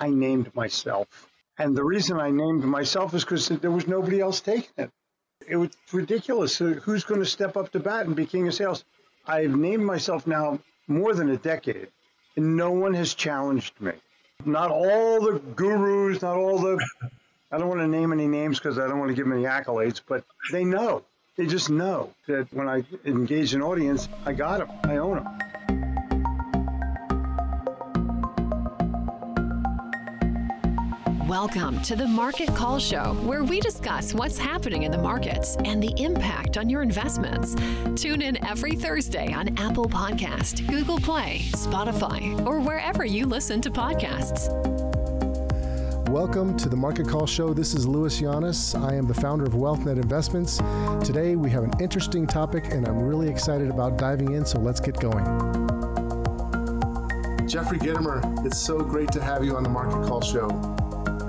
I named myself. And the reason I named myself is because there was nobody else taking it. It was ridiculous. Uh, who's going to step up to bat and be king of sales? I've named myself now more than a decade, and no one has challenged me. Not all the gurus, not all the, I don't want to name any names because I don't want to give them any accolades, but they know. They just know that when I engage an audience, I got them, I own them. Welcome to the Market Call Show, where we discuss what's happening in the markets and the impact on your investments. Tune in every Thursday on Apple Podcast, Google Play, Spotify, or wherever you listen to podcasts. Welcome to the Market Call Show. This is Louis Llanes. I am the founder of WealthNet Investments. Today we have an interesting topic, and I'm really excited about diving in, so let's get going. Jeffrey Gitomer, it's so great to have you on the Market Call Show.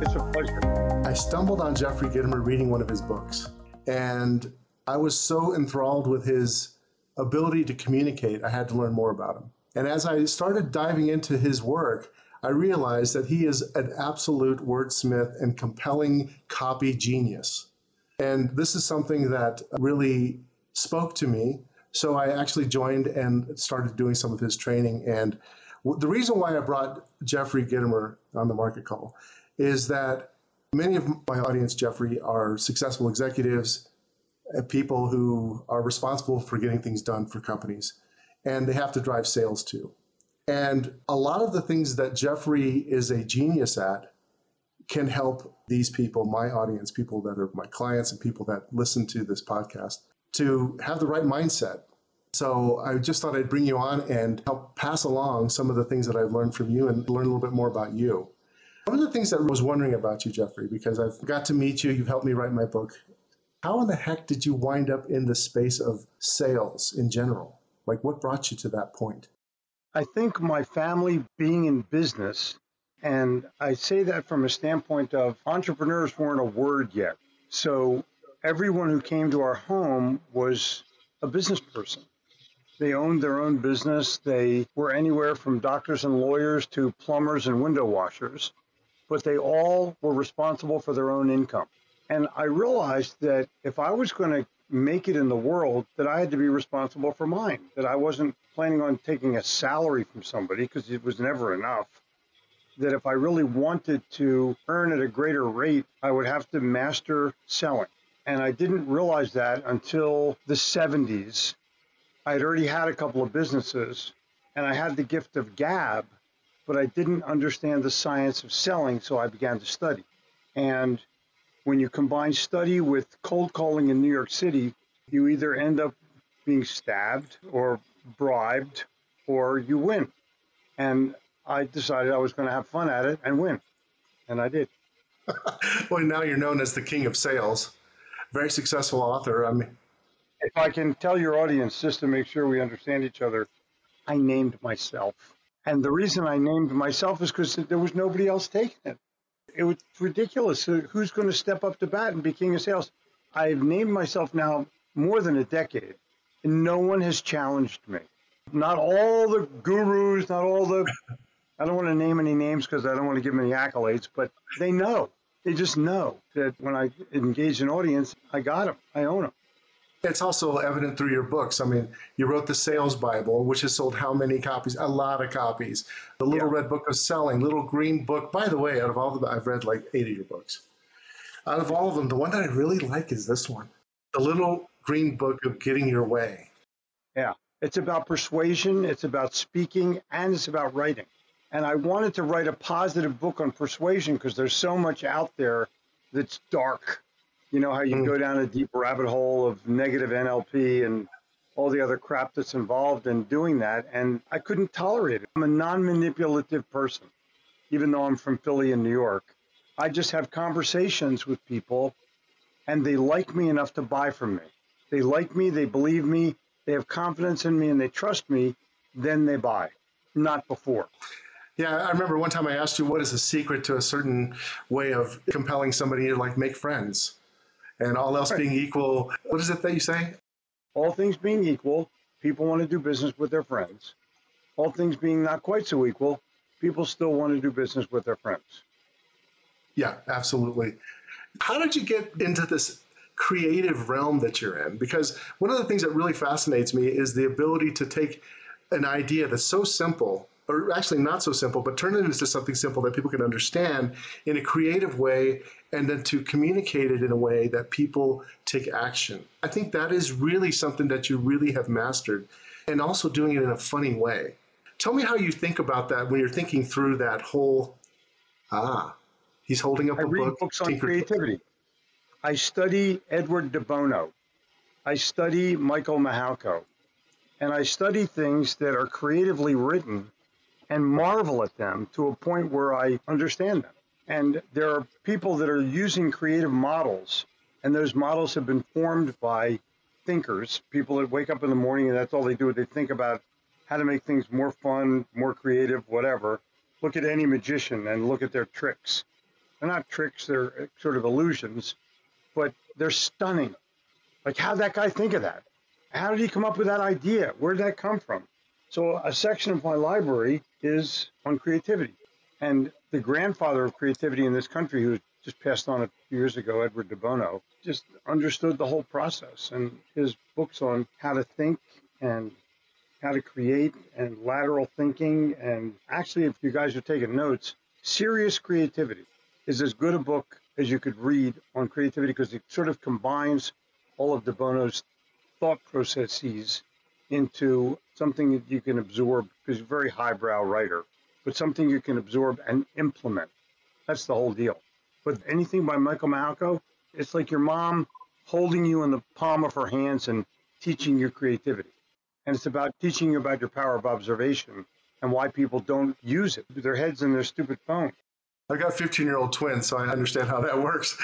It's a pleasure. I stumbled on Jeffrey Gitomer reading one of his books, and I was so enthralled with his ability to communicate, I had to learn more about him. And as I started diving into his work, I realized that he is an absolute wordsmith and compelling copy genius. And this is something that really spoke to me. So I actually joined and started doing some of his training. And the reason why I brought Jeffrey Gitomer on the market call is that many of my audience, Jeffrey, are successful executives, uh, people who are responsible for getting things done for companies, and they have to drive sales too. And a lot of the things that Jeffrey is a genius at can help these people, my audience, people that are my clients and people that listen to this podcast, to have the right mindset. So I just thought I'd bring you on and help pass along some of the things that I've learned from you and learn a little bit more about you. One of the things that I was wondering about you, Jeffrey, because I've got to meet you, you've helped me write my book. How in the heck did you wind up in the space of sales in general? Like, what brought you to that point? I think my family being in business, and I say that from a standpoint of entrepreneurs weren't a word yet. So everyone who came to our home was a business person. They owned their own business. They were anywhere from doctors and lawyers to plumbers and window washers but they all were responsible for their own income. And I realized that if I was going to make it in the world, that I had to be responsible for mine, that I wasn't planning on taking a salary from somebody because it was never enough. That if I really wanted to earn at a greater rate, I would have to master selling. And I didn't realize that until the 70s. I had already had a couple of businesses and I had the gift of gab but I didn't understand the science of selling, so I began to study. And when you combine study with cold calling in New York City, you either end up being stabbed or bribed or you win. And I decided I was going to have fun at it and win. And I did. well, now you're known as the king of sales. Very successful author. I mean, if I can tell your audience just to make sure we understand each other, I named myself. And the reason I named myself is because there was nobody else taking it. It was ridiculous. Who's going to step up to bat and be king of sales? I've named myself now more than a decade, and no one has challenged me. Not all the gurus, not all the, I don't want to name any names because I don't want to give them any accolades, but they know. They just know that when I engage an audience, I got them. I own them. It's also evident through your books. I mean, you wrote the Sales Bible, which has sold how many copies? A lot of copies. The Little yeah. Red Book of Selling, Little Green Book. By the way, out of all the, I've read like eight of your books. Out of all of them, the one that I really like is this one, the Little Green Book of Getting Your Way. Yeah, it's about persuasion, it's about speaking, and it's about writing. And I wanted to write a positive book on persuasion because there's so much out there that's dark you know how you mm. go down a deep rabbit hole of negative NLP and all the other crap that's involved in doing that. And I couldn't tolerate it. I'm a non manipulative person, even though I'm from Philly and New York. I just have conversations with people and they like me enough to buy from me. They like me, they believe me, they have confidence in me, and they trust me, then they buy, not before. Yeah, I remember one time I asked you what is the secret to a certain way of compelling somebody to like make friends and all else being equal, what is it that you say? All things being equal, people want to do business with their friends. All things being not quite so equal, people still want to do business with their friends. Yeah, absolutely. How did you get into this creative realm that you're in? Because one of the things that really fascinates me is the ability to take an idea that's so simple, or actually not so simple, but turn it into something simple that people can understand in a creative way and then to communicate it in a way that people take action. I think that is really something that you really have mastered and also doing it in a funny way. Tell me how you think about that when you're thinking through that whole ah He's holding up I a read book. books on Tinker- creativity. I study Edward de Bono. I study Michael Michalko. And I study things that are creatively written and marvel at them to a point where I understand them. And there are people that are using creative models, and those models have been formed by thinkers, people that wake up in the morning and that's all they do. They think about how to make things more fun, more creative, whatever. Look at any magician and look at their tricks. They're not tricks, they're uh, sort of illusions, but they're stunning. Like, how'd that guy think of that? How did he come up with that idea? Where did that come from? So, a section of my library is on creativity. And the grandfather of creativity in this country, who just passed on a few years ago, Edward de Bono, just understood the whole process. And his books on how to think and how to create and lateral thinking. And actually, if you guys are taking notes, serious creativity is as good a book as you could read on creativity because it sort of combines all of de Bono's thought processes into something that you can absorb because he's a very highbrow writer, but something you can absorb and implement. That's the whole deal. But anything by Michael Michalko, it's like your mom holding you in the palm of her hands and teaching your creativity. And it's about teaching you about your power of observation and why people don't use it. With their heads in their stupid phone. I've got 15 year old twins, so I understand how that works.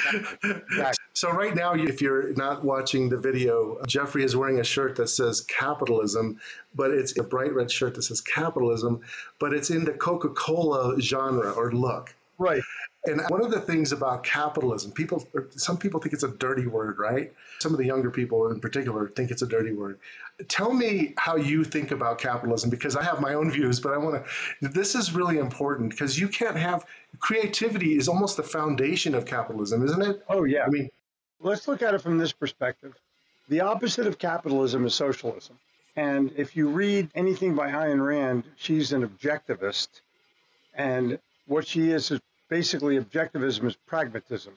so, right now, if you're not watching the video, Jeffrey is wearing a shirt that says capitalism, but it's a bright red shirt that says capitalism, but it's in the Coca Cola genre or look. Right. And one of the things about capitalism, people, some people think it's a dirty word, right? Some of the younger people in particular think it's a dirty word. Tell me how you think about capitalism because I have my own views, but I want to, this is really important because you can't have, creativity is almost the foundation of capitalism, isn't it? Oh, yeah. I mean, let's look at it from this perspective. The opposite of capitalism is socialism. And if you read anything by Ayn Rand, she's an objectivist. And what she is is basically objectivism is pragmatism.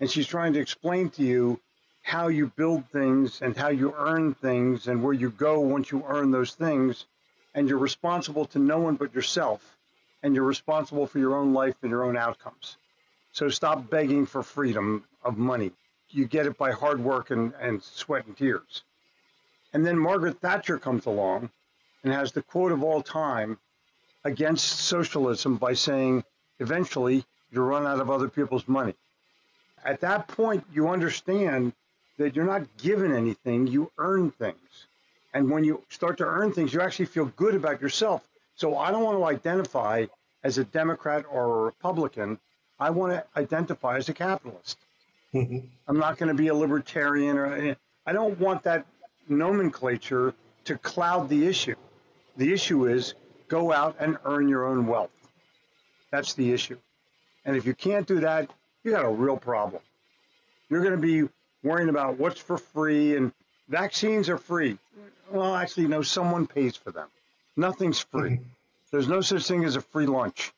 And she's trying to explain to you how you build things and how you earn things and where you go once you earn those things. And you're responsible to no one but yourself. And you're responsible for your own life and your own outcomes. So stop begging for freedom of money. You get it by hard work and, and sweat and tears. And then Margaret Thatcher comes along and has the quote of all time against socialism by saying, eventually you run out of other people's money. At that point, you understand that you're not given anything, you earn things. And when you start to earn things, you actually feel good about yourself. So I don't want to identify as a Democrat or a Republican. I want to identify as a capitalist. Mm-hmm. I'm not going to be a libertarian or I don't want that nomenclature to cloud the issue. The issue is go out and earn your own wealth. That's the issue. And if you can't do that, you got a real problem. You're going to be worrying about what's for free and vaccines are free. Well, actually, no, someone pays for them. Nothing's free. Mm-hmm. There's no such thing as a free lunch.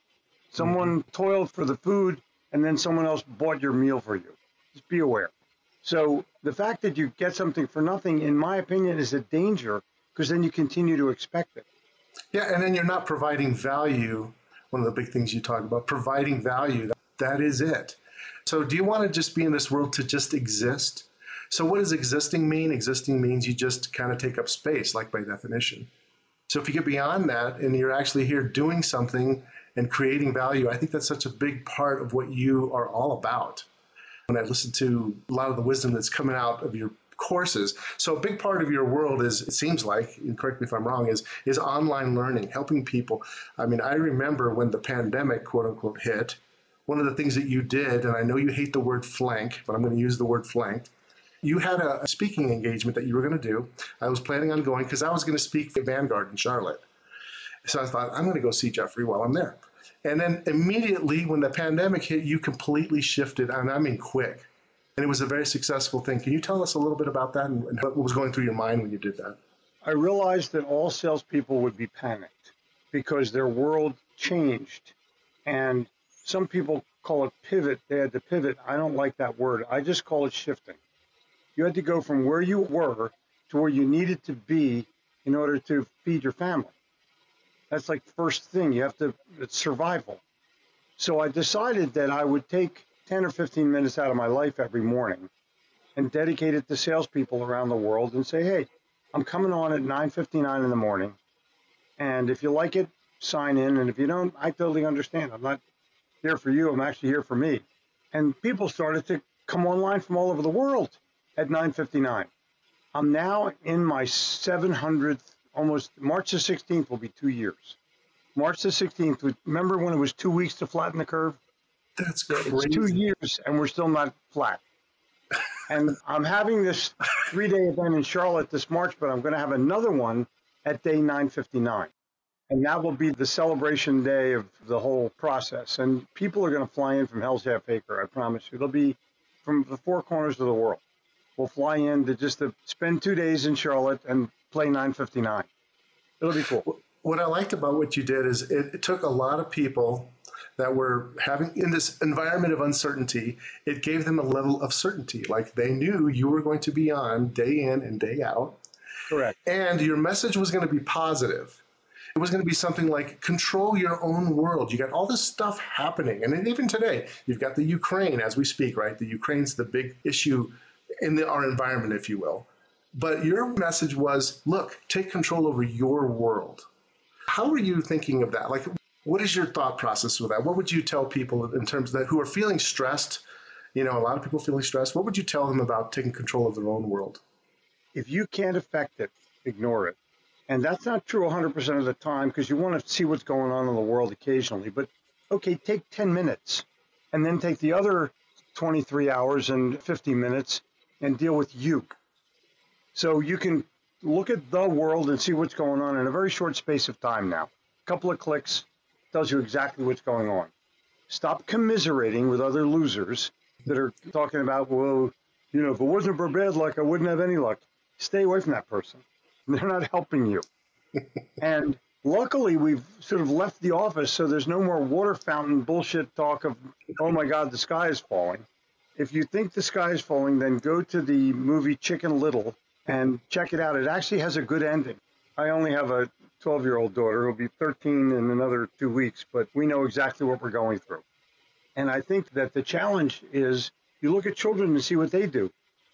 Someone mm-hmm. toiled for the food and then someone else bought your meal for you. Just be aware. So the fact that you get something for nothing, in my opinion, is a danger because then you continue to expect it. Yeah, and then you're not providing value. One of the big things you talk about, providing value. That is it. So, do you want to just be in this world to just exist? So, what does existing mean? Existing means you just kind of take up space, like by definition. So, if you get beyond that and you're actually here doing something and creating value, I think that's such a big part of what you are all about. When I listen to a lot of the wisdom that's coming out of your courses. So a big part of your world is, it seems like, and correct me if I'm wrong, is is online learning, helping people. I mean, I remember when the pandemic, quote unquote, hit. One of the things that you did, and I know you hate the word flank, but I'm going to use the word flanked. You had a speaking engagement that you were going to do. I was planning on going because I was going to speak at Vanguard in Charlotte. So I thought, I'm going to go see Jeffrey while I'm there. And then immediately when the pandemic hit, you completely shifted, and I mean quick. And it was a very successful thing. Can you tell us a little bit about that and what was going through your mind when you did that? I realized that all salespeople would be panicked because their world changed. And some people call it pivot. They had to pivot. I don't like that word. I just call it shifting. You had to go from where you were to where you needed to be in order to feed your family. That's like first thing. You have to, it's survival. So I decided that I would take 10 or 15 minutes out of my life every morning and dedicate it to salespeople around the world and say, hey, I'm coming on at 9:59 in the morning, and if you like it, sign in, and if you don't, I totally understand. I'm not here for you. I'm actually here for me. And people started to come online from all over the world at 9:59. I'm now in my 700th, almost March the 16th will be two years. March the 16th. Remember when it was two weeks to flatten the curve? That's crazy. It's two years, and we're still not flat. and I'm having this three day event in Charlotte this March, but I'm going to have another one at day 959. And that will be the celebration day of the whole process. And people are going to fly in from Hell's Half Acre, I promise you. They'll be from the four corners of the world. We'll fly in to just to spend two days in Charlotte and play 959. It'll be cool. What I liked about what you did is it, it took a lot of people that were having in this environment of uncertainty, it gave them a level of certainty. Like they knew you were going to be on day in and day out. Correct. And your message was going to be positive. It was going to be something like control your own world. You got all this stuff happening. And even today, you've got the Ukraine as we speak, right? The Ukraine's the big issue in the, our environment, if you will. But your message was look, take control over your world. How are you thinking of that? Like, what is your thought process with that? What would you tell people in terms of that who are feeling stressed? You know, a lot of people feeling stressed. What would you tell them about taking control of their own world? If you can't affect it, ignore it. And that's not true 100% of the time because you want to see what's going on in the world occasionally. But okay, take 10 minutes and then take the other 23 hours and 50 minutes and deal with you. So you can look at the world and see what's going on in a very short space of time now. A couple of clicks, tells you exactly what's going on. Stop commiserating with other losers that are talking about, well, you know, if it wasn't for bad luck, I wouldn't have any luck. Stay away from that person. They're not helping you. and luckily, we've sort of left the office, so there's no more water fountain bullshit talk of, oh my God, the sky is falling. If you think the sky is falling, then go to the movie Chicken Little and check it out. It actually has a good ending. I only have a 12 year old daughter who'll be 13 in another two weeks, but we know exactly what we're going through. And I think that the challenge is you look at children and see what they do.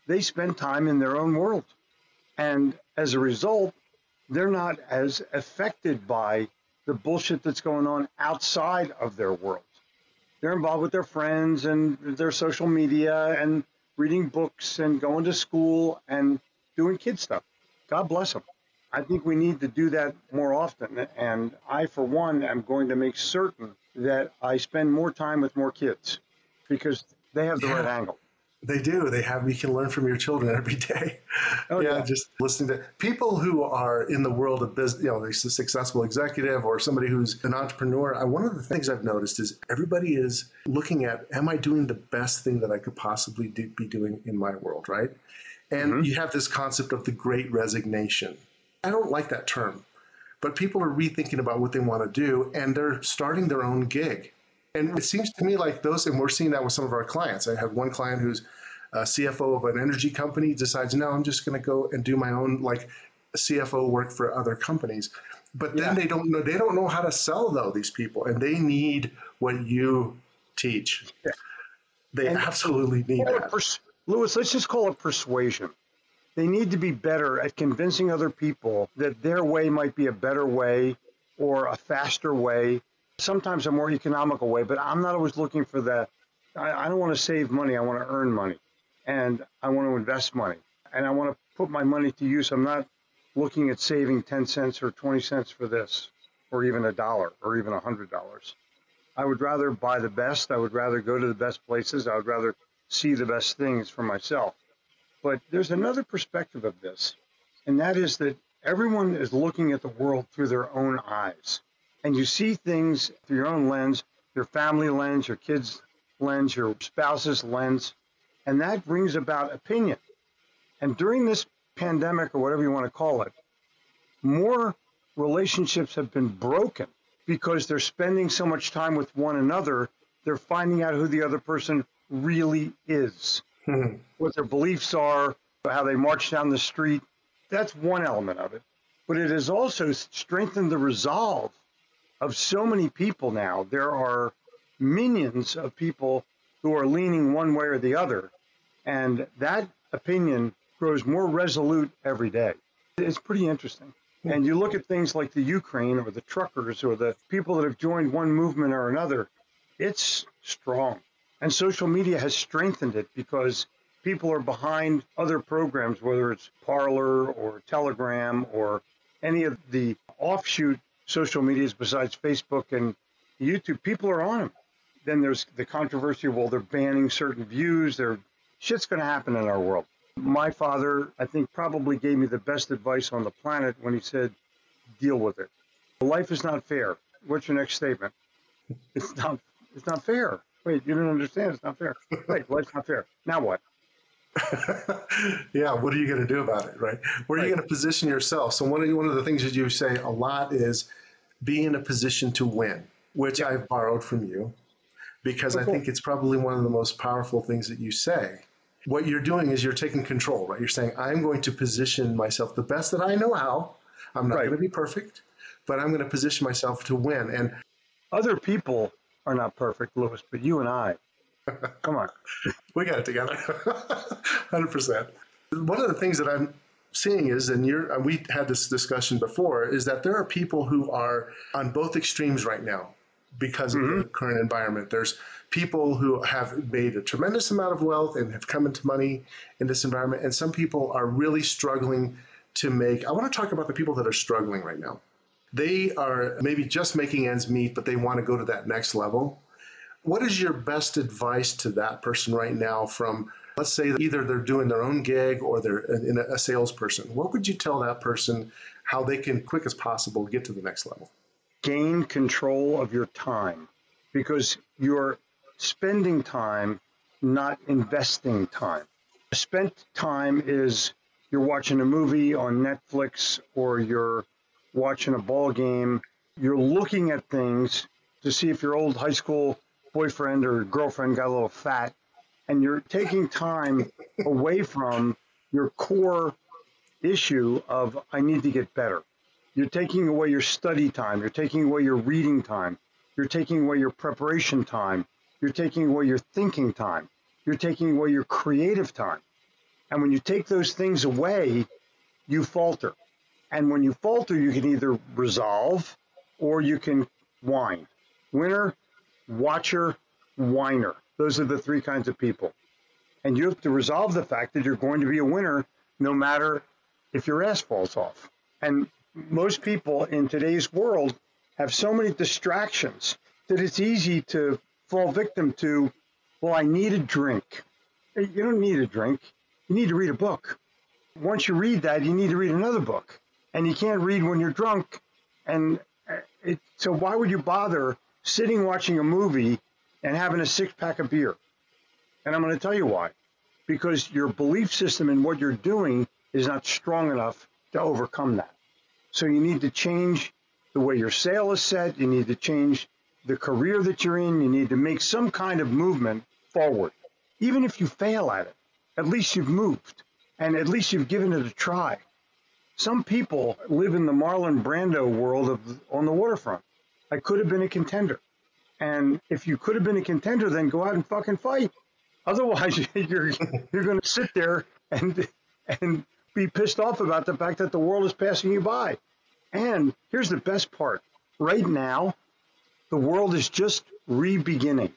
They spend time in their own world. And as a result, they're not as affected by the bullshit that's going on outside of their world. They're involved with their friends and their social media and reading books and going to school and doing kid stuff. God bless them. I think we need to do that more often. And I, for one, am going to make certain that I spend more time with more kids because they have the yeah, right angle. They do. They have. You can learn from your children every day. Oh, yeah, yeah, just listening to people who are in the world of business. You know, a successful executive or somebody who's an entrepreneur. I, one of the things I've noticed is everybody is looking at, am I doing the best thing that I could possibly do, be doing in my world, right? And mm-hmm. you have this concept of the great resignation I don't like that term, but people are rethinking about what they want to do and they're starting their own gig. And it seems to me like those, and we're seeing that with some of our clients. I have one client who's a CFO of an energy company decides, no, I'm just going to go and do my own like CFO work for other companies. But then yeah. they don't know they don't know how to sell though these people, and they need what you teach. They and absolutely need that. Pers- Louis, let's just call it persuasion. They need to be better at convincing other people that their way might be a better way or a faster way, sometimes a more economical way. But I'm not always looking for that. I, I don't want to save money. I want to earn money and I want to invest money and I want to put my money to use. I'm not looking at saving 10 cents or 20 cents for this or even a dollar or even a hundred dollars. I would rather buy the best. I would rather go to the best places. I would rather see the best things for myself. But there's another perspective of this, and that is that everyone is looking at the world through their own eyes. and you see things through your own lens, your family lens, your kids' lens, your spouse's lens, and that brings about opinion. And during this pandemic, or whatever you want to call it, more relationships have been broken because they're spending so much time with one another, they're finding out who the other person really is, Hmm. what their beliefs are, how they march down the street. That's one element of it. But it has also strengthened the resolve of so many people now. There are minions of people who are leaning one way or the other. And that opinion grows more resolute every day. It's pretty interesting. And you look at things like the Ukraine or the truckers or the people that have joined one movement or another, it's strong. And social media has strengthened it because people are behind other programs, whether it's Parler or Telegram or any of the offshoot social medias besides Facebook and YouTube. People are on them. Then there's the controversy well, they're banning certain views. They're, shit's going to happen in our world. My father, I think, probably gave me the best advice on the planet when he said, deal with it. Life is not fair. What's your next statement? It's not, it's not fair. Wait, you don't understand. It's not fair. Wait, life's not fair. Now what? yeah, what are you going to do about it, right? Where are you going to position yourself? So one of one of the things that you say a lot is be in a position to win, which I've borrowed from you because I think it's probably one of the most powerful things that you say. What you're doing is you're taking control, right? You're saying I'm going to position myself the best that I know how. I'm not Right. going to be perfect, but I'm going to position myself to win. And Other people are not perfect, Louis, but you and I. Come on. We got it together, hundred percent. One of the things that I'm seeing is, and you're, and we had this discussion before, is that there are people who are on both extremes right now because of the mm-hmm. current environment. There's people who have made a tremendous amount of wealth and have come into money in this environment, and some people are really struggling to make. I want to talk about the people that are struggling right now. They are maybe just making ends meet, but they want to go to that next level. What is your best advice to that person right now from, let's say, either they're doing their own gig or they're in a, salesperson? What would you tell that person how they can, quick as possible, get to the next level? Gain control of your time because you're spending time, not investing time. Spent time is you're watching a movie on Netflix or you're watching a ball game. You're looking at things to see if your old high school boyfriend or girlfriend got a little fat, and you're taking time away from your core issue of I need to get better. You're taking away your study time. You're taking away your reading time. You're taking away your preparation time. You're taking away your thinking time. You're taking away your creative time. And when you take those things away, you falter. And when you falter, you can either resolve or you can whine. Winner, watcher, whiner. Those are the three kinds of people. And you have to resolve the fact that you're going to be a winner no matter if your ass falls off. And most people in today's world have so many distractions that it's easy to fall victim to, well, I need a drink. You don't need a drink. You need to read a book. Once you read that, you need to read another book. And you can't read when you're drunk. And uh, it, so why would you bother sitting watching a movie and having a six pack of beer? And I'm going to tell you why. Because your belief system and what you're doing is not strong enough to overcome that. So you need to change the way your sale is set. You need to change the career that you're in. You need to make some kind of movement forward. Even if you fail at it, at least you've moved and at least you've given it a try. Some people live in the Marlon Brando world of on the waterfront. I could have been a contender. And if you could have been a contender, then go out and fucking fight. Otherwise, you're you're going to sit there and and be pissed off about the fact that the world is passing you by. And here's the best part: right now, the world is just re-beginning.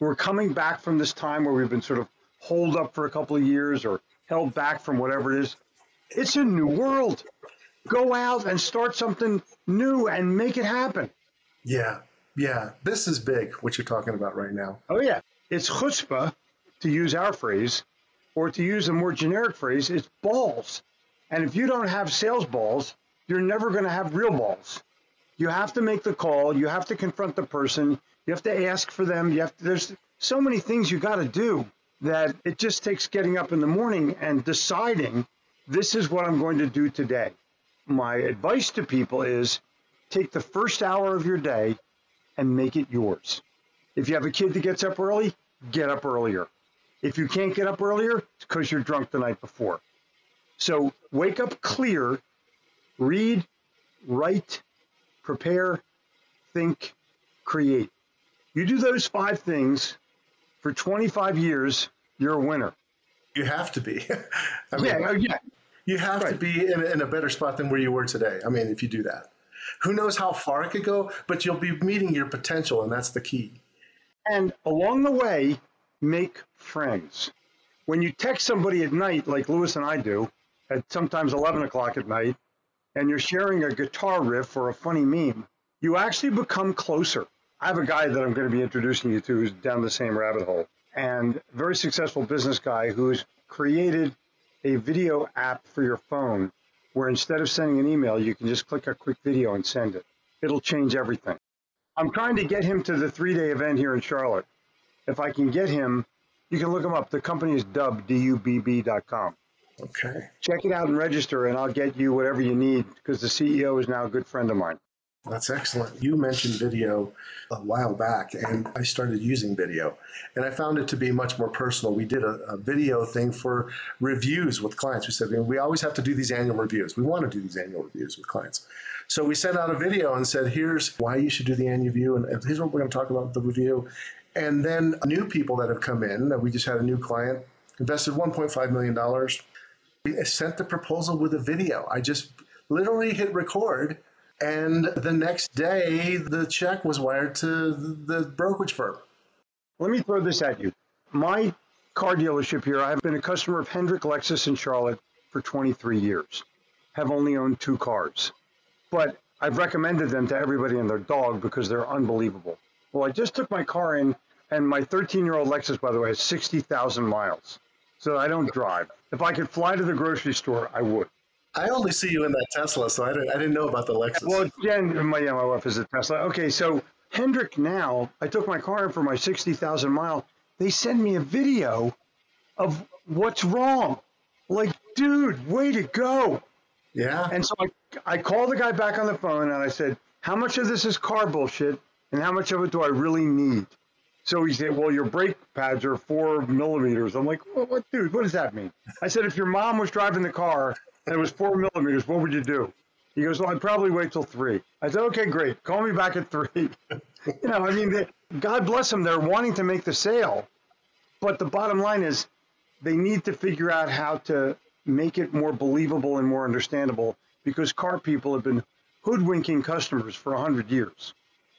We're coming back from this time where we've been sort of holed up for a couple of years or held back from whatever it is. It's a new world. Go out and start something new and make it happen. Yeah, yeah. This is big, what you're talking about right now. Oh yeah, it's chutzpah, to use our phrase, or to use a more generic phrase, it's balls. And if you don't have sales balls, you're never going to have real balls. You have to make the call. You have to confront the person. You have to ask for them. You have to, there's so many things you got to do that it just takes getting up in the morning and deciding this is what I'm going to do today. My advice to people is take the first hour of your day and make it yours. If you have a kid that gets up early, get up earlier. If you can't get up earlier, it's because you're drunk the night before. So wake up clear, read, write, prepare, think, create. You do those five things for 25 years, you're a winner. You have to be. I mean, yeah, yeah. You have right. to be in, in a better spot than where you were today. I mean, if you do that, who knows how far it could go, but you'll be meeting your potential, and that's the key. And along the way, make friends. When you text somebody at night, like Louis and I do, at sometimes 11 o'clock at night, and you're sharing a guitar riff or a funny meme, you actually become closer. I have a guy that I'm going to be introducing you to who's down the same rabbit hole, and very successful business guy who's created a video app for your phone where instead of sending an email, you can just click a quick video and send it. It'll change everything. I'm trying to get him to the three day event here in Charlotte. If I can get him, you can look him up. The company is D-U-B-B.com. Okay. Check it out and register, and I'll get you whatever you need because the CEO is now a good friend of mine. That's excellent. You mentioned video a while back, and I started using video, and I found it to be much more personal. We did a, a video thing for reviews with clients. We said we always have to do these annual reviews. We want to do these annual reviews with clients. So we sent out a video and said, here's why you should do the annual review, and here's what we're going to talk about the review. And then new people that have come in, we just had a new client, invested $1.5 million. We sent the proposal with a video. I just literally hit record and the next day, the check was wired to the brokerage firm. Let me throw this at you. My car dealership here, I've been a customer of Hendrick Lexus in Charlotte for 23 years, have only owned two cars. But I've recommended them to everybody and their dog because they're unbelievable. Well, I just took my car in, and my 13 year old Lexus, by the way, has 60,000 miles. So I don't drive. If I could fly to the grocery store, I would. I only see you in that Tesla, so I didn't, I didn't know about the Lexus. Well, Jen, my, yeah, my wife is a Tesla. Okay, so Hendrick now, I took my car in for my 60,000 mile. They send me a video of what's wrong. Like, dude, way to go. Yeah. And so I, I called the guy back on the phone and I said, how much of this is car bullshit and how much of it do I really need? So he said, well, your brake pads are four millimeters. I'm like, what, what dude, what does that mean? I said, if your mom was driving the car and it was four millimeters, what would you do? He goes, well, I'd probably wait till three. I said, okay, great. Call me back at three. you know, I mean, they, God bless them. They're wanting to make the sale. But the bottom line is they need to figure out how to make it more believable and more understandable because car people have been hoodwinking customers for 100 years.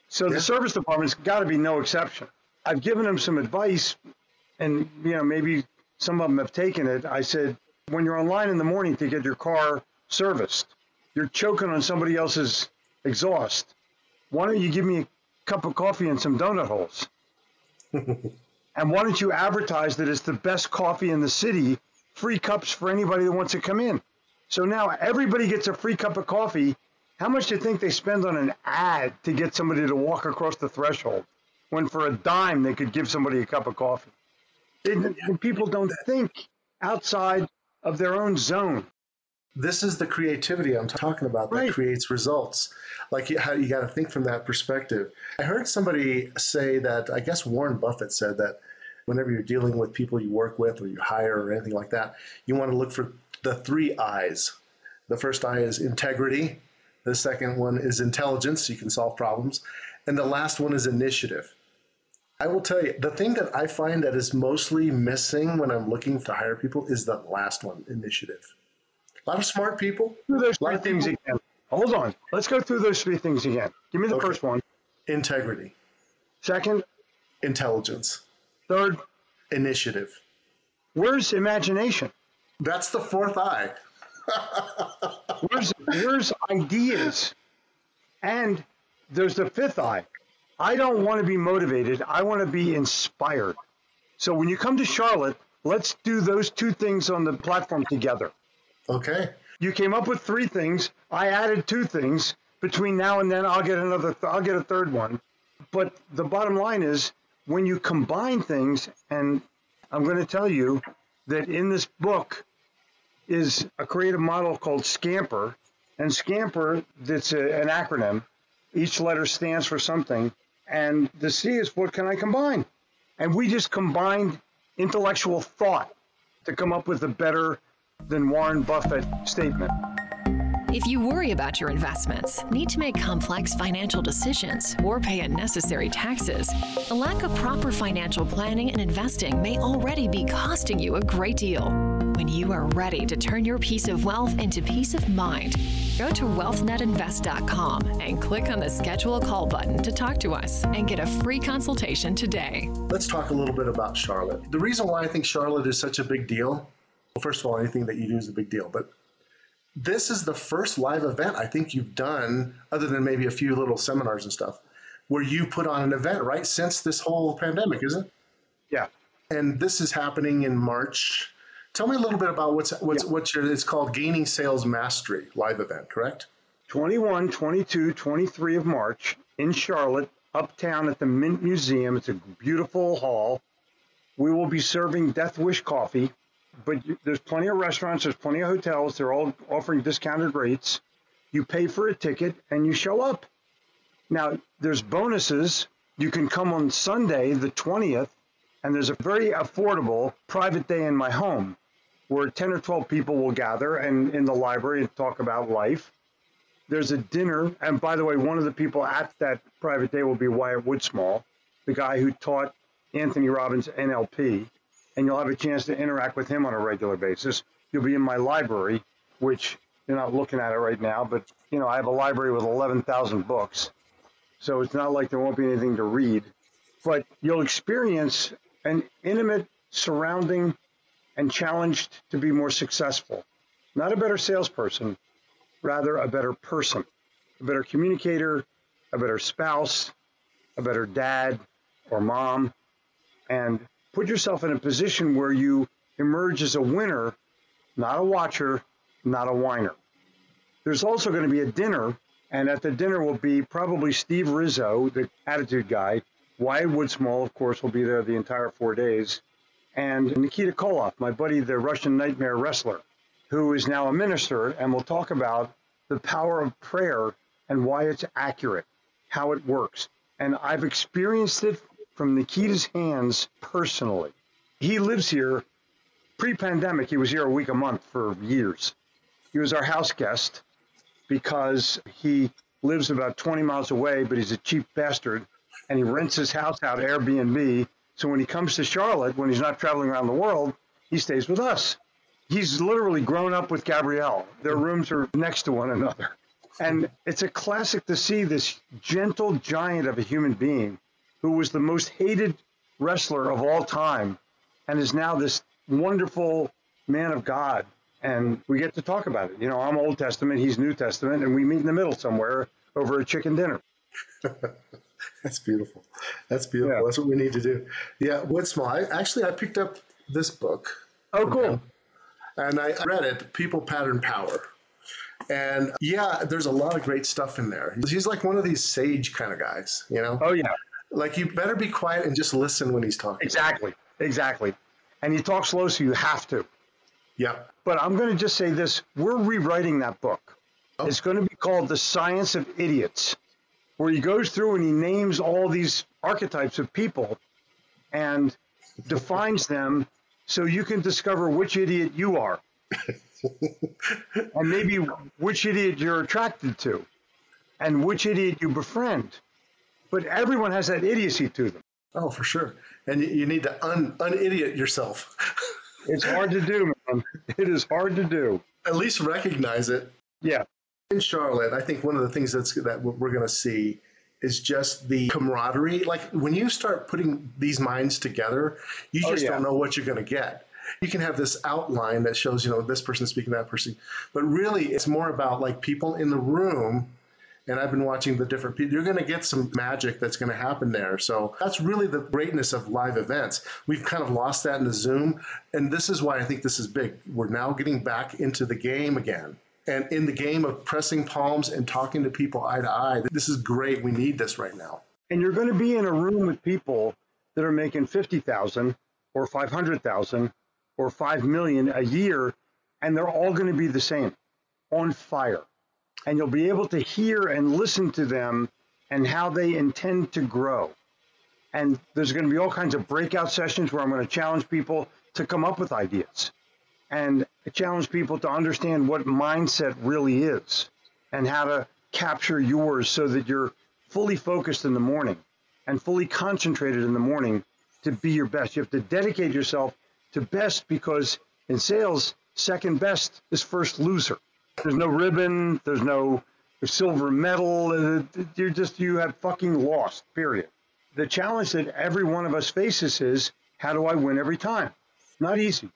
So yeah. the service department's got to be no exception. I've given them some advice, and you know maybe some of them have taken it. I said, when you're online in the morning to get your car serviced, you're choking on somebody else's exhaust. Why don't you give me a cup of coffee and some donut holes? and why don't you advertise that it's the best coffee in the city, free cups for anybody that wants to come in? So now everybody gets a free cup of coffee. How much do you think they spend on an ad to get somebody to walk across the threshold when for a dime they could give somebody a cup of coffee? And people don't think outside of their own zone. This is the creativity I'm talking about that right. creates results. Like how you got to think from that perspective. I heard somebody say that, I guess Warren Buffett said that whenever you're dealing with people you work with or you hire or anything like that, you want to look for the three I's. The first I is integrity. The second one is intelligence, so you can solve problems. And the last one is initiative. I will tell you, the thing that I find that is mostly missing when I'm looking to hire people is the last one, initiative. A lot of smart people. those three things again. Hold on. Let's go through those three things again. Give me the okay. first one. Integrity. Second. Intelligence. Third. Initiative. Where's imagination? That's the fourth eye. where's, where's ideas? And there's the fifth eye. I don't want to be motivated. I want to be inspired. So when you come to Charlotte, let's do those two things on the platform together. Okay. You came up with three things. I added two things. between now and then, I'll get another. I'll get a third one. But the bottom line is, when you combine things, and I'm going to tell you that in this book is a creative model called Scamper, and Scamper, that's a, an acronym. Each letter stands for something, and the C is what can I combine? And we just combined intellectual thought to come up with a better than Warren Buffett statement. If you worry about your investments, need to make complex financial decisions, or pay unnecessary taxes, a lack of proper financial planning and investing may already be costing you a great deal. When you are ready to turn your piece of wealth into peace of mind, go to wealthnetinvest.com and click on the schedule a call button to talk to us and get a free consultation today. Let's talk a little bit about Charlotte. The reason why I think Charlotte is such a big deal, well, first of all, anything that you do is a big deal, but this is the first live event I think you've done, other than maybe a few little seminars and stuff, where you put on an event, right? Since this whole pandemic, isn't it? Yeah. And this is happening in March. Tell me a little bit about what's what's yeah. what's your it's called Gaining Sales Mastery live event, correct? 21, 22, 23 of March in Charlotte, uptown at the Mint Museum. It's a beautiful hall. We will be serving Death Wish coffee but there's plenty of restaurants, there's plenty of hotels. They're all offering discounted rates. You pay for a ticket and you show up. Now, there's bonuses. You can come on Sunday, the 20th, and there's a very affordable private day in my home where 10 or 12 people will gather and in the library and talk about life. There's a dinner, and by the way, one of the people at that private day will be Wyatt Woodsmall, the guy who taught Anthony Robbins NLP and you'll have a chance to interact with him on a regular basis. You'll be in my library, which you're not looking at it right now, but you know I have a library with 11,000 books, so it's not like there won't be anything to read. But you'll experience an intimate surrounding and challenged to be more successful. Not a better salesperson, rather a better person, a better communicator, a better spouse, a better dad or mom, and put yourself in a position where you emerge as a winner, not a watcher, not a whiner. There's also going to be a dinner, and at the dinner will be probably Steve Rizzo, the attitude guy. Wyatt Woodsmall, of course, will be there the entire four days. And Nikita Koloff, my buddy, the Russian nightmare wrestler, who is now a minister, and we'll talk about the power of prayer and why it's accurate, how it works. And I've experienced it from Nikita's hands personally. He lives here pre pandemic. He was here a week a month for years. He was our house guest because he lives about 20 miles away, but he's a cheap bastard and he rents his house out Airbnb. So when he comes to Charlotte, when he's not traveling around the world, he stays with us. He's literally grown up with Gabrielle. Their rooms are next to one another. And it's a classic to see this gentle giant of a human being who was the most hated wrestler of all time and is now this wonderful man of God. And we get to talk about it. You know, I'm Old Testament, he's New Testament, and we meet in the middle somewhere over a chicken dinner. That's beautiful. That's beautiful. Yeah. That's what we need to do. Yeah, Woodsmall. I, actually, I picked up this book. Oh, cool. And I read it, People Pattern Power. And yeah, there's a lot of great stuff in there. He's like one of these sage kind of guys, you know? Oh, yeah. Like you better be quiet and just listen when he's talking. Exactly. Exactly. And he talks slow, so you have to. Yeah. But I'm going to just say this: we're rewriting that book. Oh. It's going to be called "The Science of Idiots," where he goes through and he names all these archetypes of people and defines them, so you can discover which idiot you are, and maybe which idiot you're attracted to, and which idiot you befriend but everyone has that idiocy to them. Oh, for sure. And you, need to un, un-idiot yourself. it's hard to do, man. It is hard to do. At least recognize it. Yeah. In Charlotte, I think one of the things that's that we're going to see is just the camaraderie. Like when you start putting these minds together, you oh, just oh, yeah. don't know what you're going to get. You can have this outline that shows, you know, this person speaking that person, but really it's more about like people in the room and I've been watching the different people. You're going to get some magic that's going to happen there. So that's really the greatness of live events. We've kind of lost that in the Zoom, and this is why I think this is big. We're now getting back into the game again. And in the game of pressing palms and talking to people eye to eye. This is great. We need this right now. And you're going to be in a room with people that are making 50,000 or 500,000 or 5 million a year and they're all going to be the same on fire. And you'll be able to hear and listen to them and how they intend to grow. And there's going to be all kinds of breakout sessions where I'm going to challenge people to come up with ideas and challenge people to understand what mindset really is and how to capture yours so that you're fully focused in the morning and fully concentrated in the morning to be your best. You have to dedicate yourself to best because in sales, second best is first loser. There's no ribbon, there's no silver medal. You're just, you have fucking lost, period. The challenge that every one of us faces is how do I win every time? Not easy.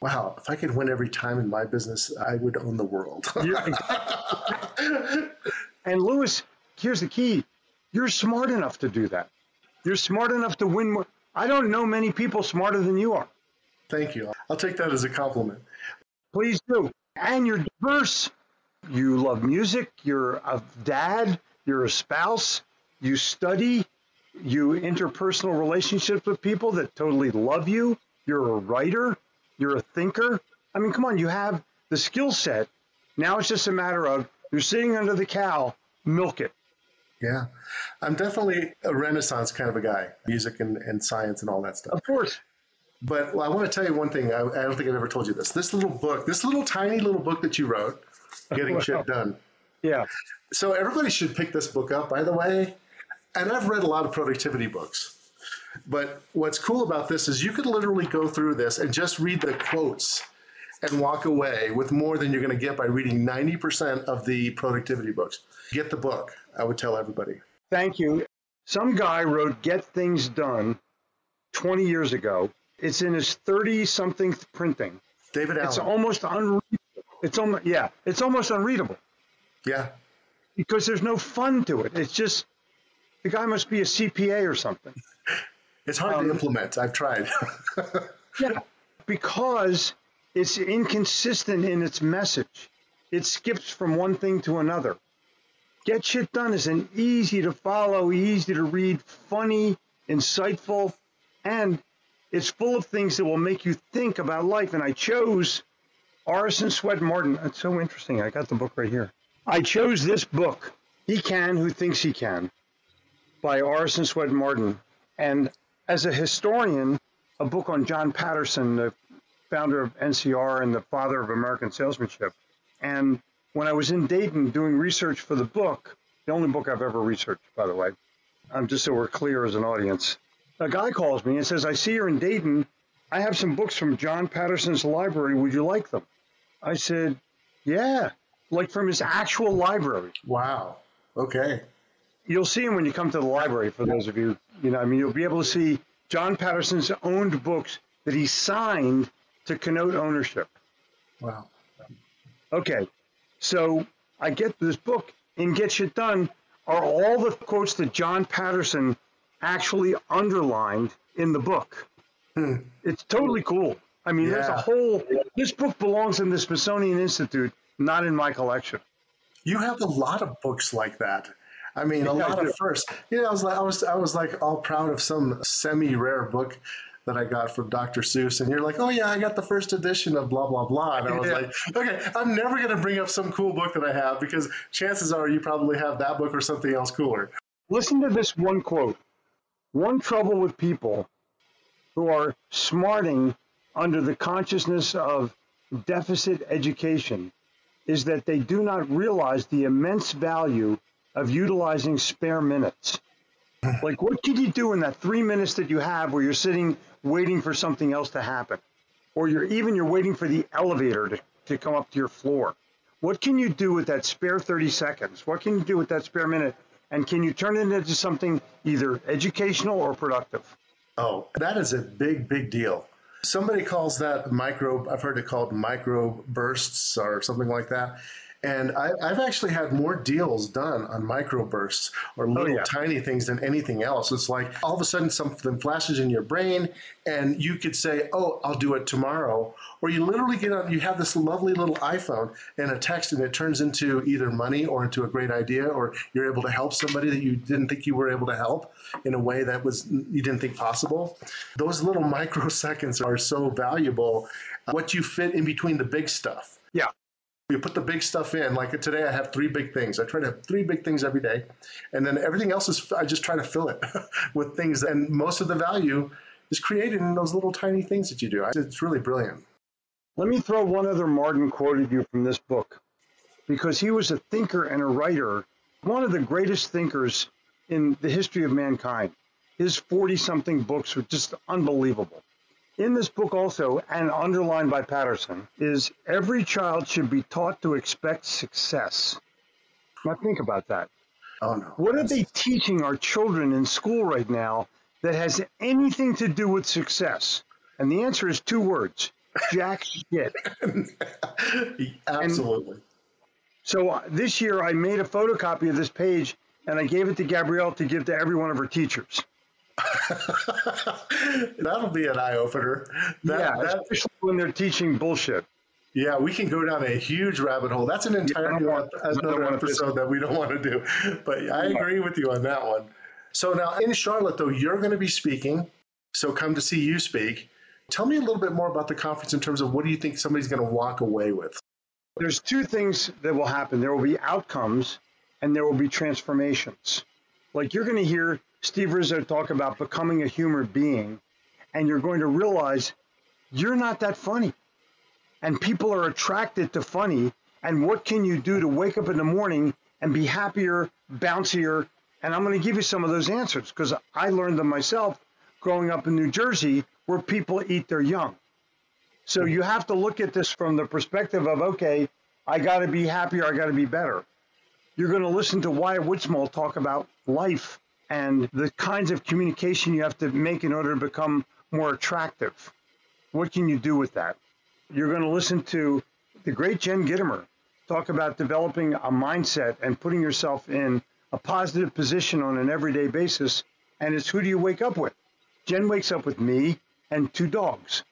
Wow, if I could win every time in my business, I would own the world. and Louis, here's the key you're smart enough to do that. You're smart enough to win more. I don't know many people smarter than you are. Thank you. I'll take that as a compliment. Please do. And you're diverse. You love music. You're a dad. You're a spouse. You study. You interpersonal relationships with people that totally love you. You're a writer. You're a thinker. I mean, come on, you have the skill set. Now it's just a matter of you're sitting under the cow, milk it. Yeah. I'm definitely a renaissance kind of a guy, music and, and science and all that stuff. Of course. But well, I want to tell you one thing. I, I, don't think I've ever told you this. This little book, this little tiny little book that you wrote, Getting Shit Done. Yeah. So everybody should pick this book up, by the way. And I've read a lot of productivity books. But what's cool about this is you could literally go through this and just read the quotes and walk away with more than you're going to get by reading 90% of the productivity books. Get the book, I would tell everybody. Thank you. Some guy wrote Get Things Done 20 years ago. It's in his 30 something printing. David Allen. It's almost unreadable. It's almost, yeah, it's almost unreadable. Yeah. Because there's no fun to it. It's just, the guy must be a CPA or something. It's hard um, to implement. I've tried. yeah, because it's inconsistent in its message. It skips from one thing to another. Get Shit Done is an easy to follow, easy to read, funny, insightful, and it's full of things that will make you think about life. And I chose Orison Swett Marden. It's so interesting. I got the book right here. I chose this book, He Can Who Thinks He Can, by Orison Swett Marden. And as a historian, a book on John Patterson, the founder of NCR and the father of American salesmanship. And when I was in Dayton doing research for the book, the only book I've ever researched, by the way, I'm just so we're clear as an audience, a guy calls me and says, I see you're in Dayton. I have some books from John Patterson's library. Would you like them? I said, Yeah, like from his actual library. Wow. Okay. You'll see him when you come to the library, for those of you, you know, I mean, you'll be able to see John Patterson's owned books that he signed to connote ownership. Wow. Okay. So I get this book in Get Shit Done are all the quotes that John Patterson actually underlined in the book. Hmm. It's totally cool. I mean, yeah. there's a whole, this book belongs in the Smithsonian Institute, not in my collection. You have a lot of books like that. I mean, a yeah, lot of first. You know, I was like, I was, I was like all proud of some semi-rare book that I got from Dr. Seuss, and you're like, oh yeah, I got the first edition of blah blah blah, and I was yeah. like, okay, I'm never gonna bring up some cool book that I have because chances are you probably have that book or something else cooler. Listen to this one quote. One trouble with people who are smarting under the consciousness of deficit education is that they do not realize the immense value of utilizing spare minutes. Like, what can you do in that three minutes that you have where you're sitting waiting for something else to happen? Or you're even you're waiting for the elevator to, to come up to your floor. What can you do with that spare 30 seconds? What can you do with that spare minute? And can you turn it into something either educational or productive? Oh, that is a big, big deal. Somebody calls that micro, I've heard it called micro bursts or something like that. And I, have actually had more deals done on microbursts or oh, little oh, yeah. tiny things than anything else. It's like all of a sudden something flashes in your brain, and you could say, "Oh, I'll do it tomorrow," or you literally get on. You have this lovely little iPhone and a text, and it turns into either money or into a great idea, or you're able to help somebody that you didn't think you were able to help in a way that was you didn't think possible. Those little microseconds are so valuable. What you fit in between the big stuff. Yeah. You put the big stuff in. Like today, I have three big things. I try to have three big things every day, and then everything else is I just try to fill it with things. And most of the value is created in those little tiny things that you do. It's really brilliant. Let me throw one other Marden quote at you from this book, because he was a thinker and a writer, one of the greatest thinkers in the history of mankind. His 40 something books were just unbelievable. In this book, also, and underlined by Patterson, is every child should be taught to expect success. Now, think about that. Oh, no. What are they teaching our children in school right now that has anything to do with success? And the answer is two words jack shit. Absolutely. And so uh, this year, I made a photocopy of this page and I gave it to Gabrielle to give to every one of her teachers. That'll be an eye opener. That, yeah, that, especially when they're teaching bullshit. Yeah, we can go down a huge rabbit hole. That's an entire yeah, another episode that we don't want to do. But I agree with you on that one. So now in Charlotte, though, you're going to be speaking. So come to see you speak. Tell me a little bit more about the conference in terms of what do you think somebody's going to walk away with? There's two things that will happen. There will be outcomes and there will be transformations. Like you're going to hear Steve Rizzo talk about becoming a human being, and you're going to realize you're not that funny. And people are attracted to funny. And what can you do to wake up in the morning and be happier, bouncier? And I'm going to give you some of those answers because I learned them myself growing up in New Jersey where people eat their young. So you have to look at this from the perspective of, okay, I got to be happier, I got to be better. You're going to listen to Wyatt Woodsmall talk about life and the kinds of communication you have to make in order to become more attractive. What can you do with that? You're going to listen to the great Jen Gitomer talk about developing a mindset and putting yourself in a positive position on an everyday basis. And it's who do you wake up with? Jen wakes up with me and two dogs.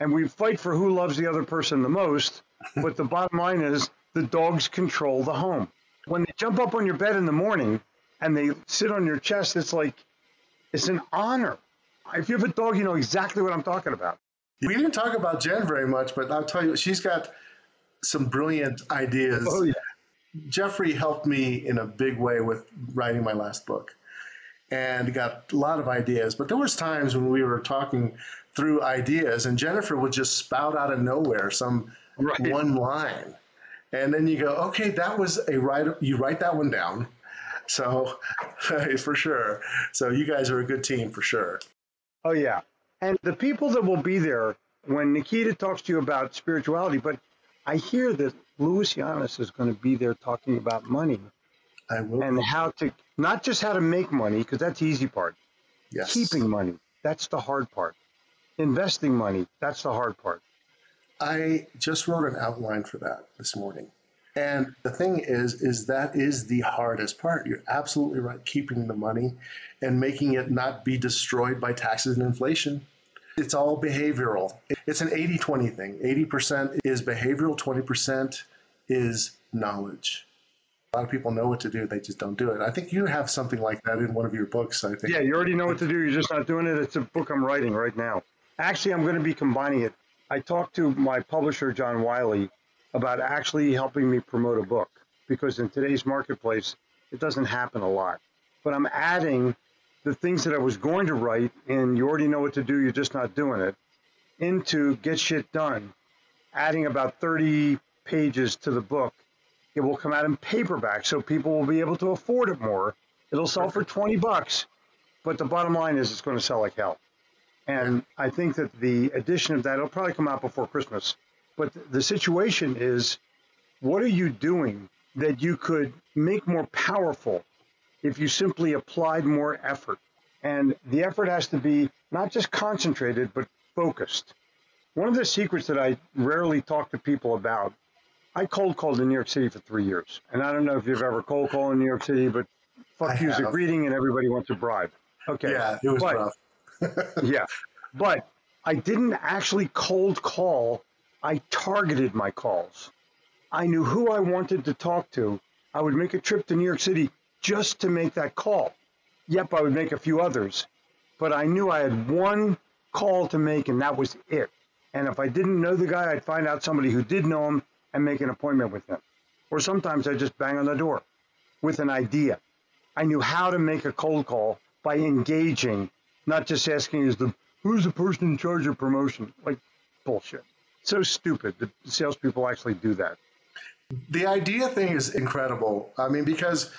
And we fight for who loves the other person the most. But the bottom line is the dogs control the home. When they jump up on your bed in the morning, and they sit on your chest, it's like it's an honor. If you have a dog, you know exactly what I'm talking about. We didn't talk about Jen very much, but I'll tell you, she's got some brilliant ideas. Oh yeah. Jeffrey helped me in a big way with writing my last book and got a lot of ideas. But there was times when we were talking through ideas and Jennifer would just spout out of nowhere some right. one line. And then you go, okay, that was a write. You write that one down. So, for sure. So, you guys are a good team for sure. Oh, yeah. And the people that will be there when Nikita talks to you about spirituality, but I hear that Louis Llanes is going to be there talking about money. I will. And how to, not just how to make money, because that's the easy part. Yes. Keeping money, that's the hard part. Investing money, that's the hard part. I just wrote an outline for that this morning. And the thing is, is that is the hardest part. You're absolutely right. Keeping the money and making it not be destroyed by taxes and inflation. It's all behavioral. It's an 80 20 thing. 80% is behavioral, 20% is knowledge. A lot of people know what to do, they just don't do it. I think you have something like that in one of your books, I think. Yeah, you already know what to do, you're just not doing it. It's a book I'm writing right now. Actually, I'm going to be combining it. I talked to my publisher, John Wiley, about actually helping me promote a book because in today's marketplace, it doesn't happen a lot. But I'm adding the things that I was going to write, and you already know what to do, you're just not doing it, into Get Shit Done, adding about 30 pages to the book. It will come out in paperback, so people will be able to afford it more. It'll sell for 20 bucks, but the bottom line is it's going to sell like hell. And I think that the addition of that, it'll probably come out before Christmas. But the situation is what are you doing that you could make more powerful if you simply applied more effort? And the effort has to be not just concentrated, but focused. One of the secrets that I rarely talk to people about I cold called in New York City for three years. And I don't know if you've ever cold called in New York City, but fuck you's a greeting and everybody wants a bribe. Okay. Yeah, it was but, rough. yeah. But I didn't actually cold call. I targeted my calls. I knew who I wanted to talk to. I would make a trip to New York City just to make that call. Yep, I would make a few others, but I knew I had one call to make and that was it. And if I didn't know the guy, I'd find out somebody who did know him and make an appointment with him. Or sometimes I'd just bang on the door with an idea. I knew how to make a cold call by engaging, not just asking is the who's the person in charge of promotion? Like bullshit. So stupid that salespeople actually do that. The idea thing is incredible. I mean, because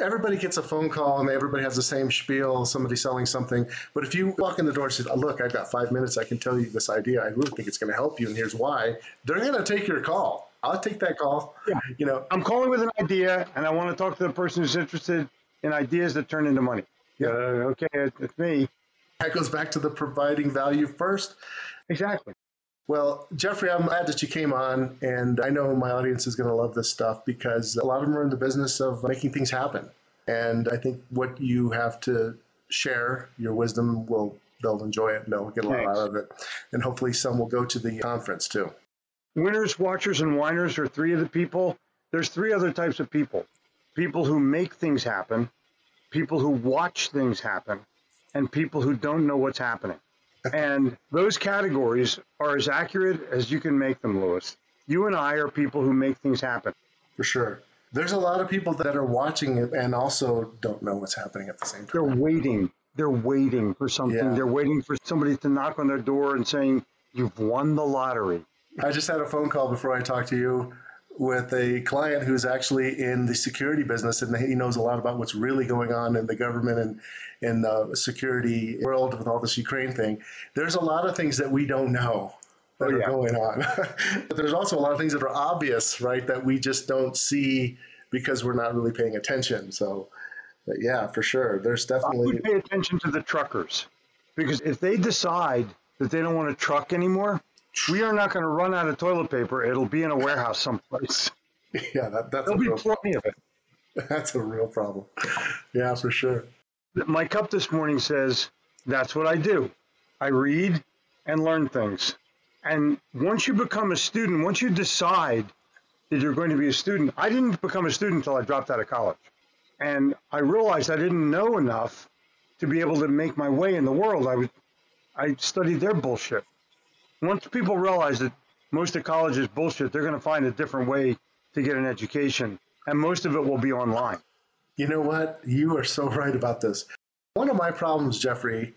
everybody gets a phone call and everybody has the same spiel, somebody selling something. But if you walk in the door and say, oh, look, I've got five minutes, I can tell you this idea. I really think it's going to help you, and here's why. They're going to take your call. I'll take that call. Yeah. You know, I'm calling with an idea, and I want to talk to the person who's interested in ideas that turn into money. Yeah. Uh, okay, it's me. that goes back to the providing value first. Exactly. Well, Jeffrey, I'm glad that you came on, and I know my audience is going to love this stuff because a lot of them are in the business of making things happen. And I think what you have to share, your wisdom, will they'll enjoy it and they'll get a lot Thanks. out of it. And hopefully, some will go to the conference too. Winners, watchers, and whiners are three of the people. There's three other types of people people who make things happen, people who watch things happen, and people who don't know what's happening. And those categories are as accurate as you can make them, Louis. You and I are people who make things happen. For sure. There's a lot of people that are watching it and also don't know what's happening at the same time. They're waiting. They're waiting for something. Yeah. They're waiting for somebody to knock on their door and saying, You've won the lottery. I just had a phone call before I talked to you with a client who's actually in the security business and he knows a lot about what's really going on in the government and in the security world with all this Ukraine thing. There's a lot of things that we don't know that Oh, are going on. but there's also a lot of things that are obvious, right, that we just don't see because we're not really paying attention. So, but yeah, for sure. There's definitely pay attention to the truckers because if they decide that they don't want to truck anymore, we are not going to run out of toilet paper. It'll be in a warehouse someplace. yeah, that, that's a There'll be real, plenty of it. that's a real problem. Yeah, for sure. My cup this morning says, That's what I do. I read and learn things. And once you become a student, once you decide that you're going to be a student, I didn't become a student until I dropped out of college. And I realized I didn't know enough to be able to make my way in the world. I was, I studied their bullshit. Once people realize that most of college is bullshit, they're going to find a different way to get an education, and most of it will be online. You know what? You are so right about this. One of my problems, Jeffrey,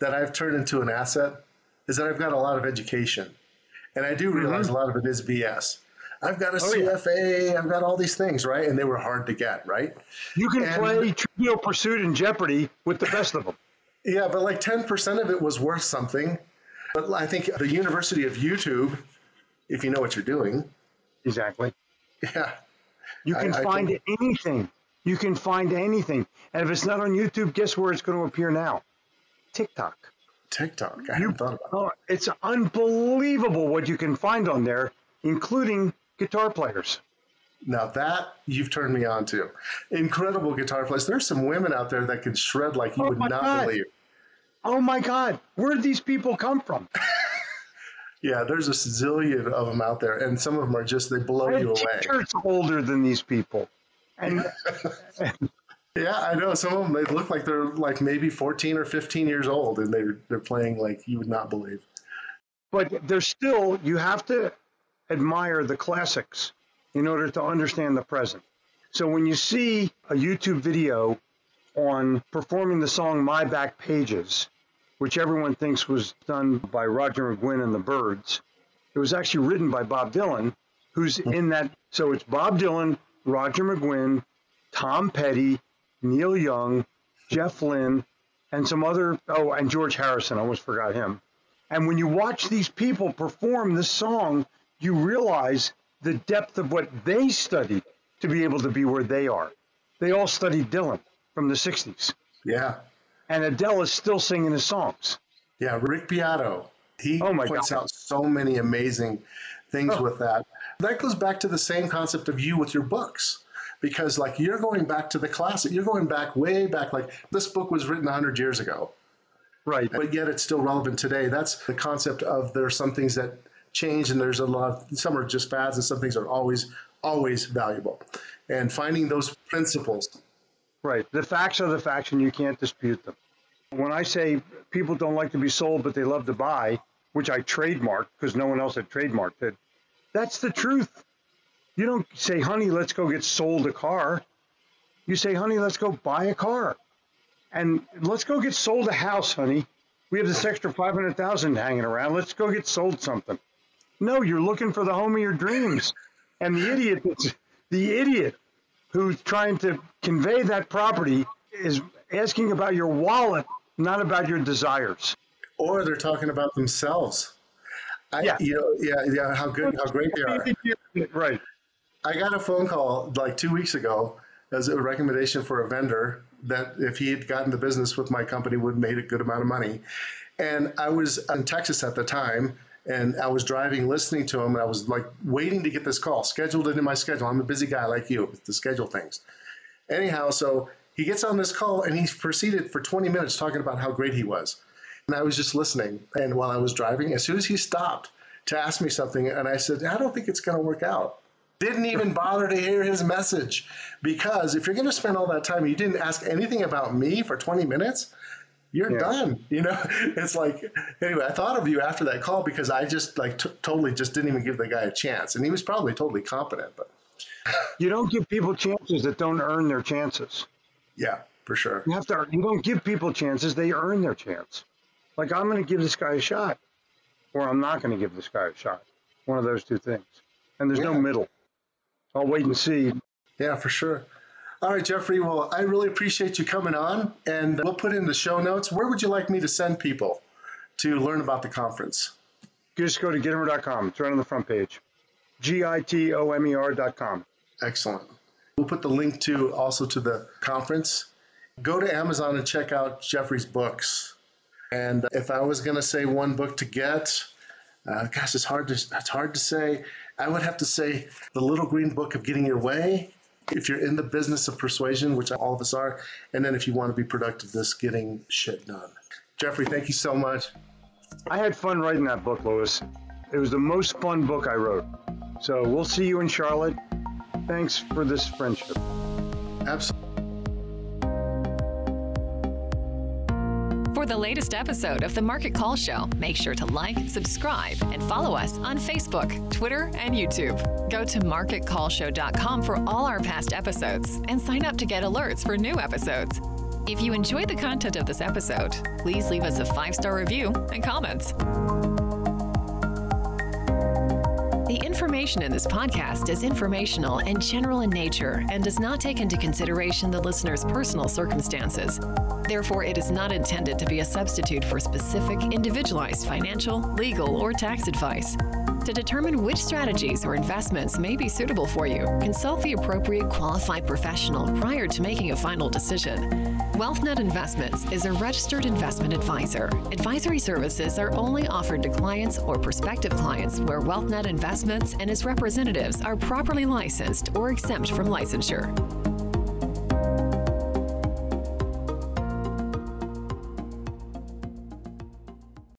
that I've turned into an asset is that I've got a lot of education. And I do mm-hmm. realize a lot of it is BS. I've got a Oh, yeah. CFA, I've got all these things, right? And they were hard to get, right? You can And- play Trivial Pursuit and Jeopardy with the best of them. Yeah, but like 10% of it was worth something. But I think the University of YouTube, if you know what you're doing, Exactly. yeah, You can I- I find think- anything. You can find anything. And if it's not on YouTube, guess where it's going to appear now? TikTok. TikTok. I hadn't thought about it. Oh, it's unbelievable what you can find on there, including guitar players. Now that you've turned me on to. Incredible guitar players. There's some women out there that can shred like you Oh would not God. believe. Oh my God, where did these people come from? Yeah, there's a zillion of them out there, and some of them are just they blow I you away. t-shirts older than these people. And Yeah, I know some of them. They look like they're like maybe 14 or 15 years old, and they're they're playing like you would not believe. but there's still you have to admire the classics in order to understand the present. So when you see a YouTube video on performing the song My Back Pages, which everyone thinks was done by Roger McGuinn and the Birds, it was actually written by Bob Dylan, who's in that. So it's Bob Dylan, Roger McGuinn, Tom Petty, Neil Young, Jeff Lynne, and some other, oh, and George Harrison, I almost forgot him. And when you watch these people perform this song, you realize the depth of what they studied to be able to be where they are. They all studied Dylan from the 60s. Yeah, And Adele is still singing his songs. yeah. Rick Beato, he Oh my points God. out so many amazing things Oh. with that. That goes back to the same concept of you with your books. Because, like, you're going back to the classic, you're going back way back. Like, this book was written 100 years ago. Right. But yet it's still relevant today. That's the concept of there are some things that change and there's a lot of, some are just fads and some things are always, always valuable. And finding those principles. Right. The facts are the facts and you can't dispute them. When I say people don't like to be sold, but they love to buy, which I trademarked because no one else had trademarked it, that's the truth. You don't say, honey, let's go get sold a car. You say, honey, let's go buy a car. And let's go get sold a house, honey. We have this extra 500,000 hanging around. Let's go get sold something. No, you're looking for the home of your dreams. And the idiot the idiot who's trying to convey that property is asking about your wallet, not about your desires. Or they're talking about themselves. I, yeah. You know, yeah, yeah, how good, how great they are. Right. I got a phone call like two weeks ago as a recommendation for a vendor that if he had gotten the business with my company would have made a good amount of money. And I was in Texas at the time and I was driving listening to him and I was like waiting to get this call, scheduled it in my schedule. I'm a busy guy like you to schedule things. Anyhow, so he gets on this call and he proceeded for 20 minutes talking about how great he was. And I was just listening. And while I was driving, as soon as he stopped to ask me something, and I said, I don't think it's going to work out didn't even bother to hear his message because if you're going to spend all that time you didn't ask anything about me for 20 minutes you're yeah. done you know it's like anyway i thought of you after that call because i just like t- totally just didn't even give the guy a chance and he was probably totally competent but you don't give people chances that don't earn their chances yeah for sure you have to you don't give people chances they earn their chance like i'm going to give this guy a shot or i'm not going to give this guy a shot one of those two things and there's yeah. no middle I'll wait and see. Yeah, for sure. All right, Jeffrey. Well, I really appreciate you coming on, and we'll put in the show notes. Where would you like me to send people to learn about the conference? You Just go to gitomer.com. It's right on the front page. G I T O M E R.com. Excellent. We'll put the link to also to the conference. Go to Amazon and check out Jeffrey's books. And if I was going to say one book to get, uh, gosh, it's hard to it's hard to say. I would have to say the Little Green Book of Getting Your Way. If you're in the business of persuasion, which all of us are, and then if you want to be productive, this getting shit done. Jeffrey, thank you so much. I had fun writing that book, Louis. It was the most fun book I wrote. So we'll see you in Charlotte. Thanks for this friendship. Absolutely. The latest episode of the Market Call Show, make sure to like, subscribe, and follow us on Facebook, Twitter, and YouTube. Go to marketcallshow.com for all our past episodes and sign up to get alerts for new episodes. If you enjoyed the content of this episode, please leave us a five star review and comments. The information in this podcast is informational and general in nature and does not take into consideration the listener's personal circumstances. Therefore, it is not intended to be a substitute for specific, individualized financial, legal, or tax advice. To determine which strategies or investments may be suitable for you, consult the appropriate qualified professional prior to making a final decision. WealthNet Investments is a registered investment advisor. Advisory services are only offered to clients or prospective clients where WealthNet Investments and its representatives are properly licensed or exempt from licensure.